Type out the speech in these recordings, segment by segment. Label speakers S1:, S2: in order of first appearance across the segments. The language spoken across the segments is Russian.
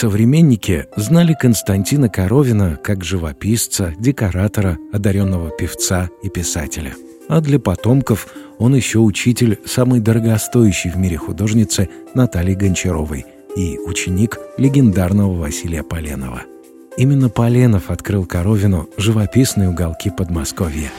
S1: Современники знали Константина Коровина как живописца, декоратора, одаренного певца и писателя. А для потомков он еще учитель самой дорогостоящей в мире художницы Натальи Гончаровой и ученик легендарного Василия Поленова. Именно Поленов открыл Коровину живописные уголки Подмосковья.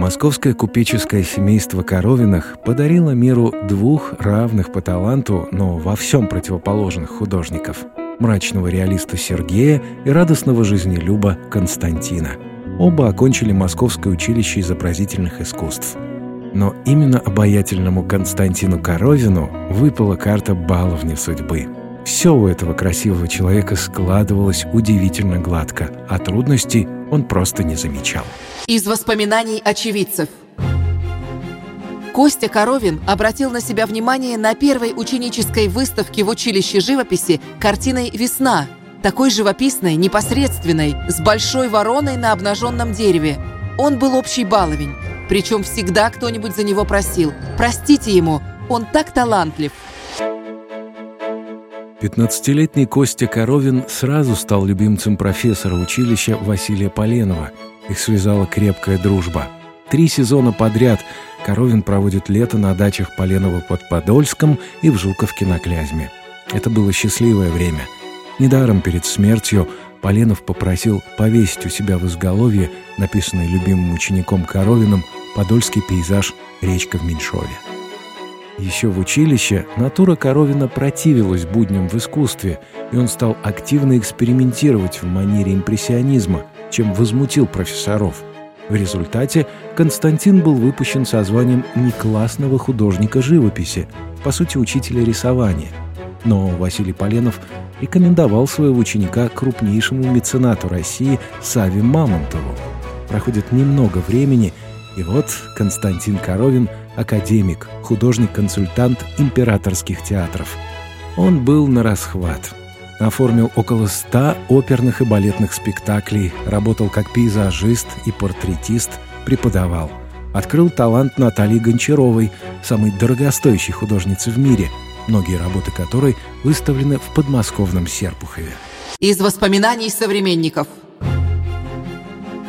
S1: Московское купеческое семейство Коровиных подарило миру двух равных по таланту, но во всем противоположных художников – мрачного реалиста Сергея и радостного жизнелюба Константина. Оба окончили Московское училище изобразительных искусств. Но именно обаятельному Константину Коровину выпала карта баловни судьбы – все у этого красивого человека складывалось удивительно гладко, а трудностей он просто не замечал.
S2: Из воспоминаний очевидцев. Костя Коровин обратил на себя внимание на первой ученической выставке в училище живописи картиной «Весна», такой живописной, непосредственной, с большой вороной на обнаженном дереве. Он был общий баловень, причем всегда кто-нибудь за него просил. Простите ему, он так талантлив.
S1: 15-летний Костя Коровин сразу стал любимцем профессора училища Василия Поленова. Их связала крепкая дружба. Три сезона подряд Коровин проводит лето на дачах Поленова под Подольском и в Жуковке на Клязьме. Это было счастливое время. Недаром перед смертью Поленов попросил повесить у себя в изголовье, написанный любимым учеником Коровиным, подольский пейзаж «Речка в Меньшове». Еще в училище натура Коровина противилась будням в искусстве, и он стал активно экспериментировать в манере импрессионизма, чем возмутил профессоров. В результате Константин был выпущен со званием неклассного художника живописи, по сути, учителя рисования. Но Василий Поленов рекомендовал своего ученика крупнейшему меценату России Саве Мамонтову. Проходит немного времени, и вот Константин Коровин – академик, художник-консультант императорских театров. Он был на расхват. Оформил около ста оперных и балетных спектаклей, работал как пейзажист и портретист, преподавал. Открыл талант Натальи Гончаровой, самой дорогостоящей художницы в мире, многие работы которой выставлены в подмосковном Серпухове.
S2: Из воспоминаний современников –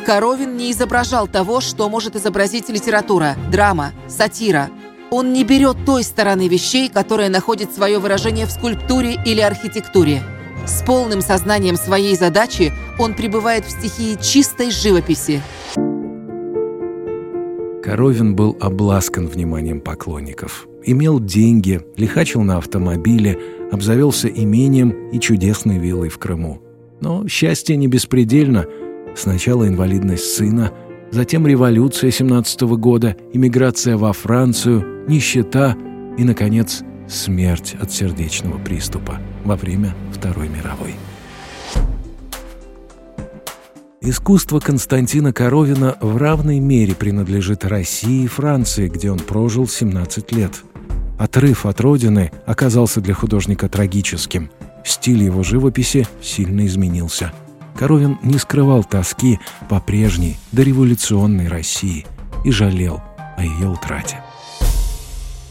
S2: Коровин не изображал того, что может изобразить литература, драма, сатира. Он не берет той стороны вещей, которая находит свое выражение в скульптуре или архитектуре. С полным сознанием своей задачи он пребывает в стихии чистой живописи.
S1: Коровин был обласкан вниманием поклонников. Имел деньги, лихачил на автомобиле, обзавелся имением и чудесной виллой в Крыму. Но счастье не беспредельно – Сначала инвалидность сына, затем революция 17 -го года, иммиграция во Францию, нищета и, наконец, смерть от сердечного приступа во время Второй мировой. Искусство Константина Коровина в равной мере принадлежит России и Франции, где он прожил 17 лет. Отрыв от родины оказался для художника трагическим. Стиль его живописи сильно изменился – Коровин не скрывал тоски по прежней дореволюционной России и жалел о ее утрате.